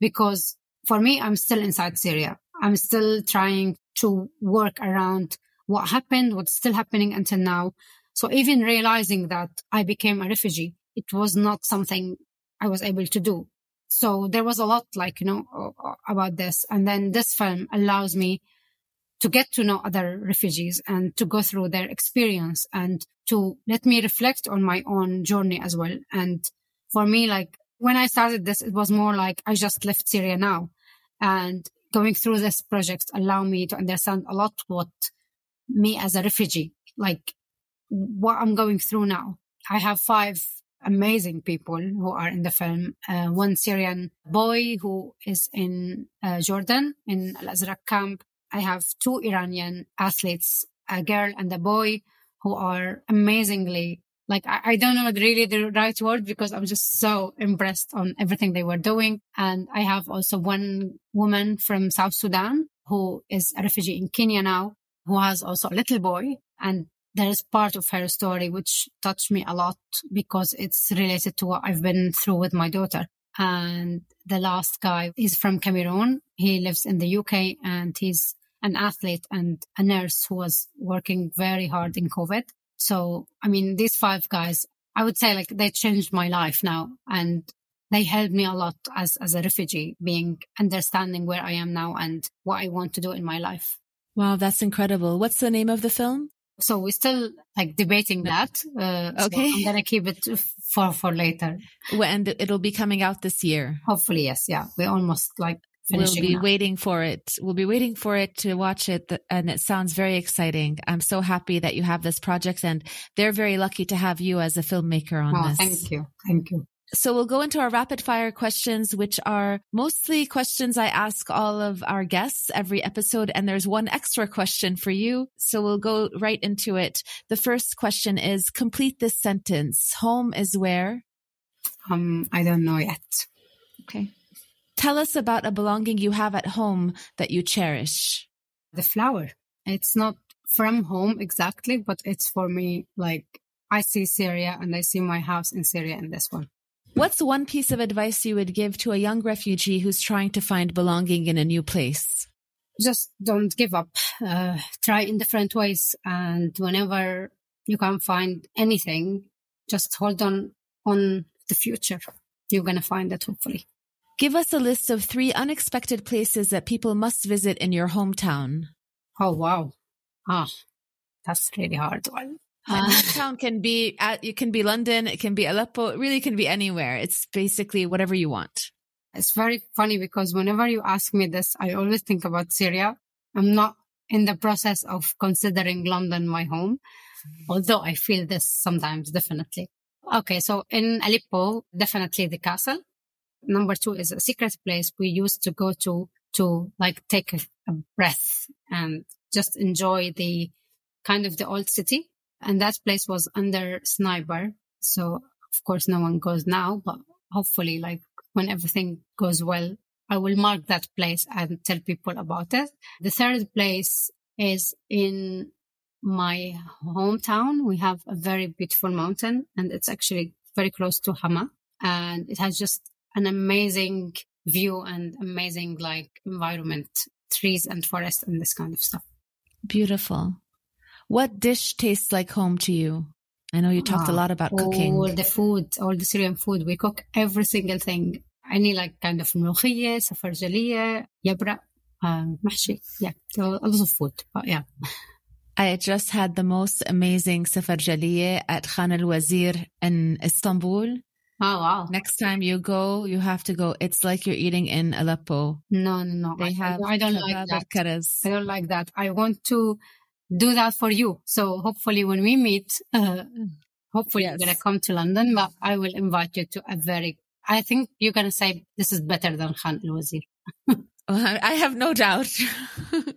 Because for me, I'm still inside Syria. I'm still trying to work around what happened, what's still happening until now. So even realizing that I became a refugee, it was not something I was able to do. So there was a lot like, you know, about this. And then this film allows me to get to know other refugees and to go through their experience and to let me reflect on my own journey as well. And for me, like when I started this, it was more like I just left Syria now and going through this project allow me to understand a lot what me as a refugee, like what I'm going through now. I have five amazing people who are in the film. Uh, one Syrian boy who is in uh, Jordan in Al Azraq camp. I have two Iranian athletes, a girl and a boy who are amazingly like I, I, don't know really the right word because I'm just so impressed on everything they were doing. And I have also one woman from South Sudan who is a refugee in Kenya now, who has also a little boy. And there is part of her story which touched me a lot because it's related to what I've been through with my daughter. And the last guy is from Cameroon. He lives in the UK and he's an athlete and a nurse who was working very hard in COVID. So, I mean, these five guys, I would say like they changed my life now and they helped me a lot as, as a refugee being understanding where I am now and what I want to do in my life. Wow. That's incredible. What's the name of the film? So we're still like debating that. Uh, okay. So I'm going to keep it for, for later. And it'll be coming out this year. Hopefully. Yes. Yeah. We're almost like we'll be now. waiting for it. We'll be waiting for it to watch it. And it sounds very exciting. I'm so happy that you have this project and they're very lucky to have you as a filmmaker on oh, this. Thank you. Thank you. So we'll go into our rapid fire questions, which are mostly questions I ask all of our guests every episode. And there's one extra question for you. So we'll go right into it. The first question is complete this sentence. Home is where? Um, I don't know yet. Okay. Tell us about a belonging you have at home that you cherish. The flower. It's not from home exactly, but it's for me like I see Syria and I see my house in Syria in this one. What's one piece of advice you would give to a young refugee who's trying to find belonging in a new place? Just don't give up. Uh, try in different ways. And whenever you can't find anything, just hold on on the future. You're going to find it hopefully. Give us a list of three unexpected places that people must visit in your hometown. Oh, wow. Ah, that's really hard one. Uh, hometown can be at, it can be London, it can be Aleppo, it really can be anywhere. It's basically whatever you want. It's very funny because whenever you ask me this, I always think about Syria. I'm not in the process of considering London my home, although I feel this sometimes, definitely. Okay, so in Aleppo, definitely the castle. Number two is a secret place we used to go to to like take a, a breath and just enjoy the kind of the old city. And that place was under sniper. So of course no one goes now, but hopefully like when everything goes well, I will mark that place and tell people about it. The third place is in my hometown. We have a very beautiful mountain and it's actually very close to Hama and it has just an amazing view and amazing like environment, trees and forest and this kind of stuff. Beautiful. What dish tastes like home to you? I know you talked a ah, lot about all cooking. All the food, all the Syrian food. We cook every single thing. Any like kind of ملوخية, safarjaliyah, yabra, um, mahshi. Yeah, so a lot of food. But yeah. I just had the most amazing safarjaliyah at Khan al Wazir in Istanbul. Oh wow! Next time you go, you have to go. It's like you're eating in Aleppo. No, no, no. They I, have. I don't like that. I don't like that. I want to do that for you. So hopefully, when we meet, uh, hopefully yes. you're gonna come to London. But I will invite you to a very. I think you're gonna say this is better than Khan Al Wazir. I have no doubt.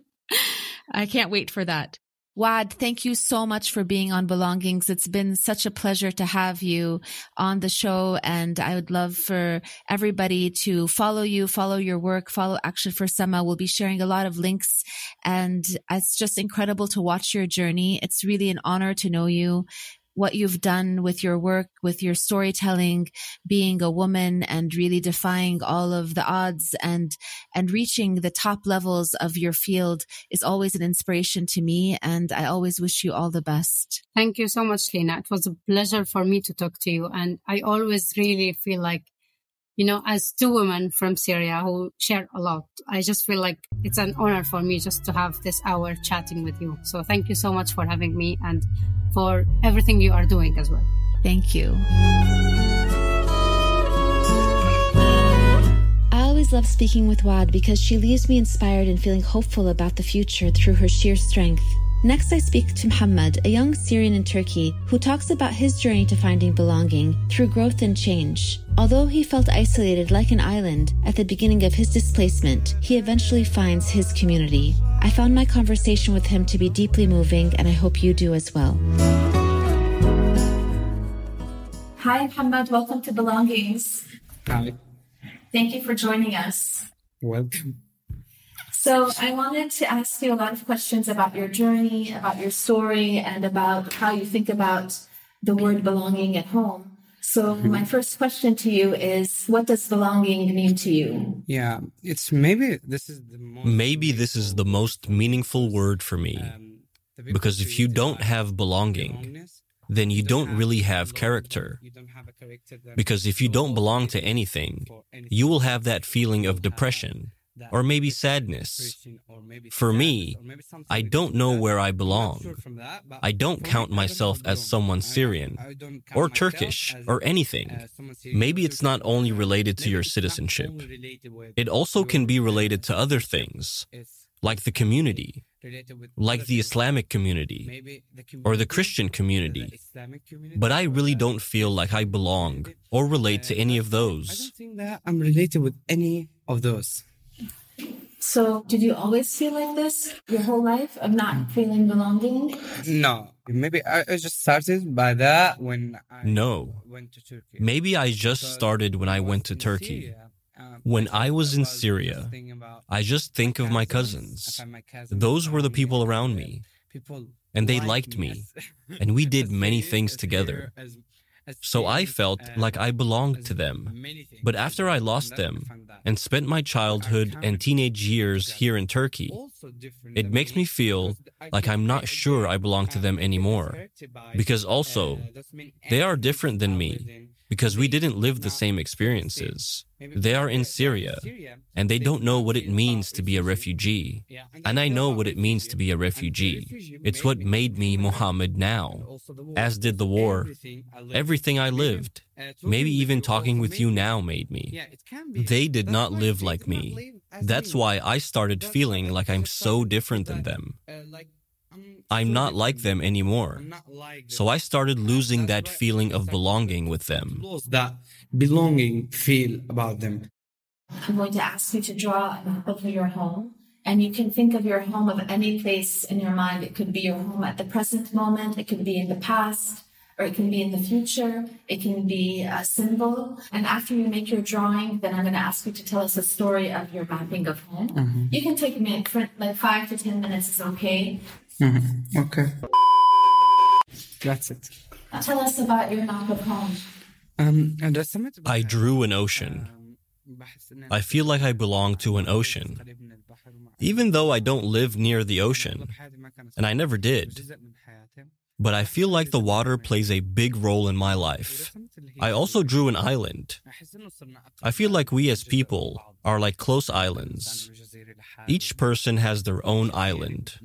I can't wait for that. Waad, thank you so much for being on Belongings. It's been such a pleasure to have you on the show. And I would love for everybody to follow you, follow your work, follow Action for Sama. We'll be sharing a lot of links and it's just incredible to watch your journey. It's really an honor to know you. What you've done with your work, with your storytelling, being a woman and really defying all of the odds and, and reaching the top levels of your field is always an inspiration to me. And I always wish you all the best. Thank you so much, Lina. It was a pleasure for me to talk to you. And I always really feel like you know, as two women from Syria who share a lot, I just feel like it's an honor for me just to have this hour chatting with you. So thank you so much for having me and for everything you are doing as well. Thank you. I always love speaking with Waad because she leaves me inspired and feeling hopeful about the future through her sheer strength. Next, I speak to Mohammad, a young Syrian in Turkey, who talks about his journey to finding belonging through growth and change. Although he felt isolated like an island at the beginning of his displacement, he eventually finds his community. I found my conversation with him to be deeply moving, and I hope you do as well. Hi, Mohammad. Welcome to Belongings. Hi. Thank you for joining us. Welcome. So I wanted to ask you a lot of questions about your journey, about your story, and about how you think about the word belonging at home. So mm-hmm. my first question to you is what does belonging mean to you? Yeah, it's maybe this is the most maybe this is the most meaningful word for me. Because if you don't have belonging, then you don't really have character. Because if you don't belong to anything, you will have that feeling of depression or maybe sadness. For me, I don't know where I belong. I don't count myself as someone Syrian or Turkish or anything. Maybe it's not only related to your citizenship, it also can be related to other things, like the community, like the Islamic community or the Christian community. But I really don't feel like I belong or relate to any of those. I don't think that I'm related with any of those. So, did you always feel like this your whole life of not feeling belonging? No. Maybe I just started by that when I no. went to Turkey. Maybe I just started when I went to Turkey. Um, when I was in Syria, I just think of my cousins. Those were the people around me. And they liked me. And we did many things together. So I felt like I belonged to them. But after I lost them and spent my childhood and teenage years here in Turkey, it makes me feel like I'm not sure I belong to them anymore. Because also, they are different than me because we didn't live the same experiences. They are in Syria, and they don't know what it means to be a refugee. And I know what it means to be a refugee. It's what made me Mohammad now, as did the war. Everything I lived, maybe even talking with you now, made me. They did not live like me. That's why I started feeling like I'm so different than them. I'm not like them anymore. So I started losing that feeling of belonging with them. That belonging feel about them. I'm going to ask you to draw a map of your home. And you can think of your home of any place in your mind. It could be your home at the present moment, it could be in the past, or it can be in the future. It can be a symbol. And after you make your drawing, then I'm going to ask you to tell us a story of your mapping of home. Mm-hmm. You can take a minute, like five to 10 minutes is okay. Mm-hmm. Okay. That's it. Tell us about your map of home. Um, I drew an ocean. I feel like I belong to an ocean. Even though I don't live near the ocean, and I never did. But I feel like the water plays a big role in my life. I also drew an island. I feel like we as people are like close islands. Each person has their own island.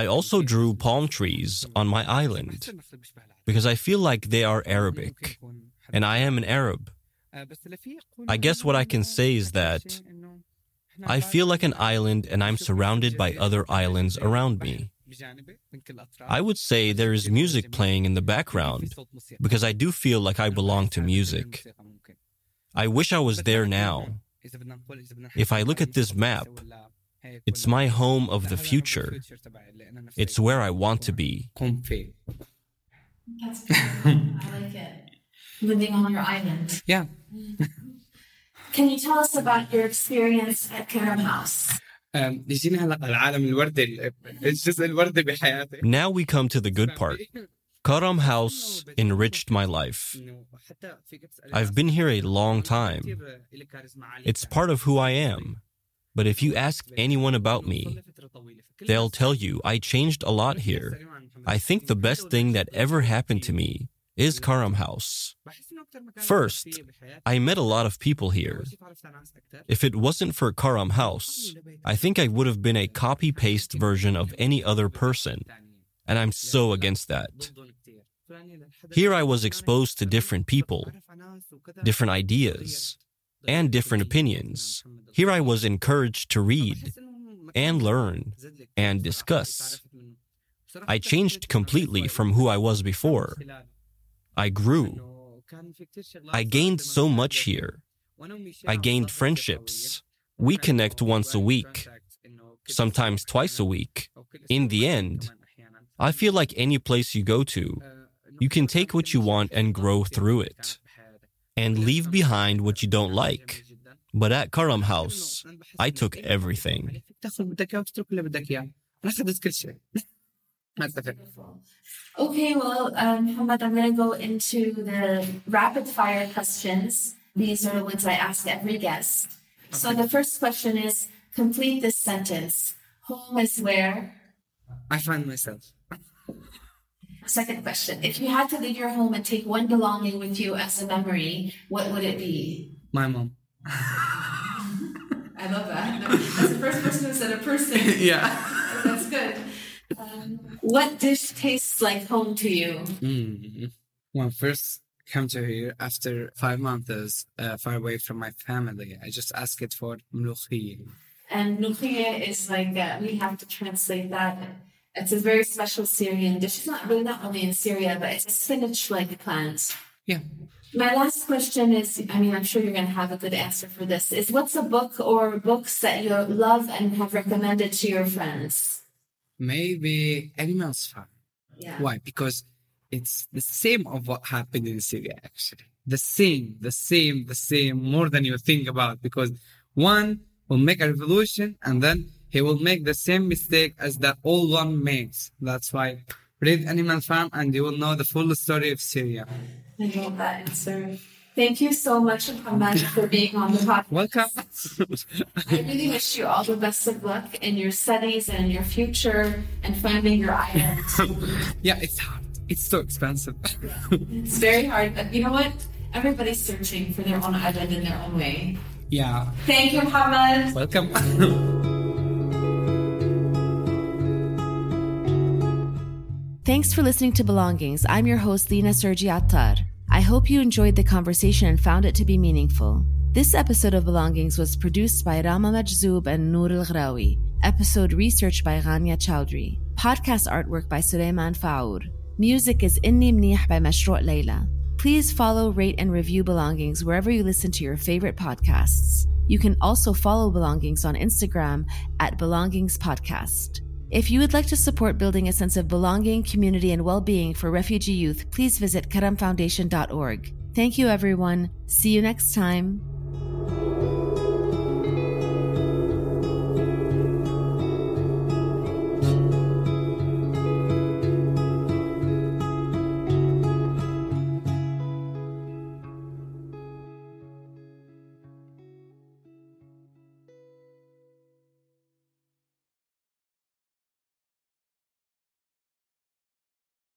I also drew palm trees on my island because I feel like they are Arabic, and I am an Arab. I guess what I can say is that I feel like an island and I'm surrounded by other islands around me. I would say there is music playing in the background because I do feel like I belong to music. I wish I was there now. If I look at this map, it's my home of the future. It's where I want to be. That's I like it. Living on your island. Yeah. Can you tell us about your experience at Karam House? Um, now we come to the good part. Karam House enriched my life. I've been here a long time. It's part of who I am. But if you ask anyone about me, they'll tell you I changed a lot here. I think the best thing that ever happened to me is Karam House. First, I met a lot of people here. If it wasn't for Karam House, I think I would have been a copy paste version of any other person, and I'm so against that. Here I was exposed to different people, different ideas, and different opinions. Here I was encouraged to read and learn and discuss. I changed completely from who I was before. I grew. I gained so much here. I gained friendships. We connect once a week, sometimes twice a week. In the end, I feel like any place you go to, you can take what you want and grow through it, and leave behind what you don't like. But at Karam House, I took everything. Okay, well, um, Mohammad, I'm going to go into the rapid fire questions. These are the ones I ask every guest. So the first question is complete this sentence. Home is where? I find myself. Second question. If you had to leave your home and take one belonging with you as a memory, what would it be? My mom. I love that. That's the first person who said a person. yeah. That's good. Um, what dish tastes like home to you? Mm. When first come to here after five months uh, far away from my family, I just asked it for mlukhiyya. And nukhiyya is like, uh, we have to translate that. It's a very special Syrian dish. It's not really not only in Syria, but it's a spinach-like plant. Yeah. My last question is, I mean, I'm sure you're going to have a good answer for this, is what's a book or books that you love and have recommended to your friends? Maybe Animals Farm. Yeah. Why? Because it's the same of what happened in Syria, actually. The same, the same, the same, more than you think about. Because one will make a revolution and then he will make the same mistake as the old one makes. That's why read Animal Farm and you will know the full story of Syria. I love that answer. Thank you so much, Mohammad, for being on the podcast. Welcome. I really wish you all the best of luck in your studies and your future and finding your island. yeah, it's hard. It's so expensive. it's very hard, but you know what? Everybody's searching for their own island in their own way. yeah. Thank you, Mohammad. Welcome. Thanks for listening to Belongings. I'm your host, Lina Sergie Attar. I hope you enjoyed the conversation and found it to be meaningful. This episode of Belongings was produced by Rama Majzoub and Noor Al Ghrawi. Episode research by Rania Chowdhury. Podcast artwork by Suleiman Faour. Music is Inni Mnih by Mashrou' Leila. Please follow, rate, and review Belongings wherever you listen to your favorite podcasts. You can also follow Belongings on Instagram at Belongings Podcast. If you would like to support building a sense of belonging, community, and well being for refugee youth, please visit karamfoundation.org. Thank you, everyone. See you next time.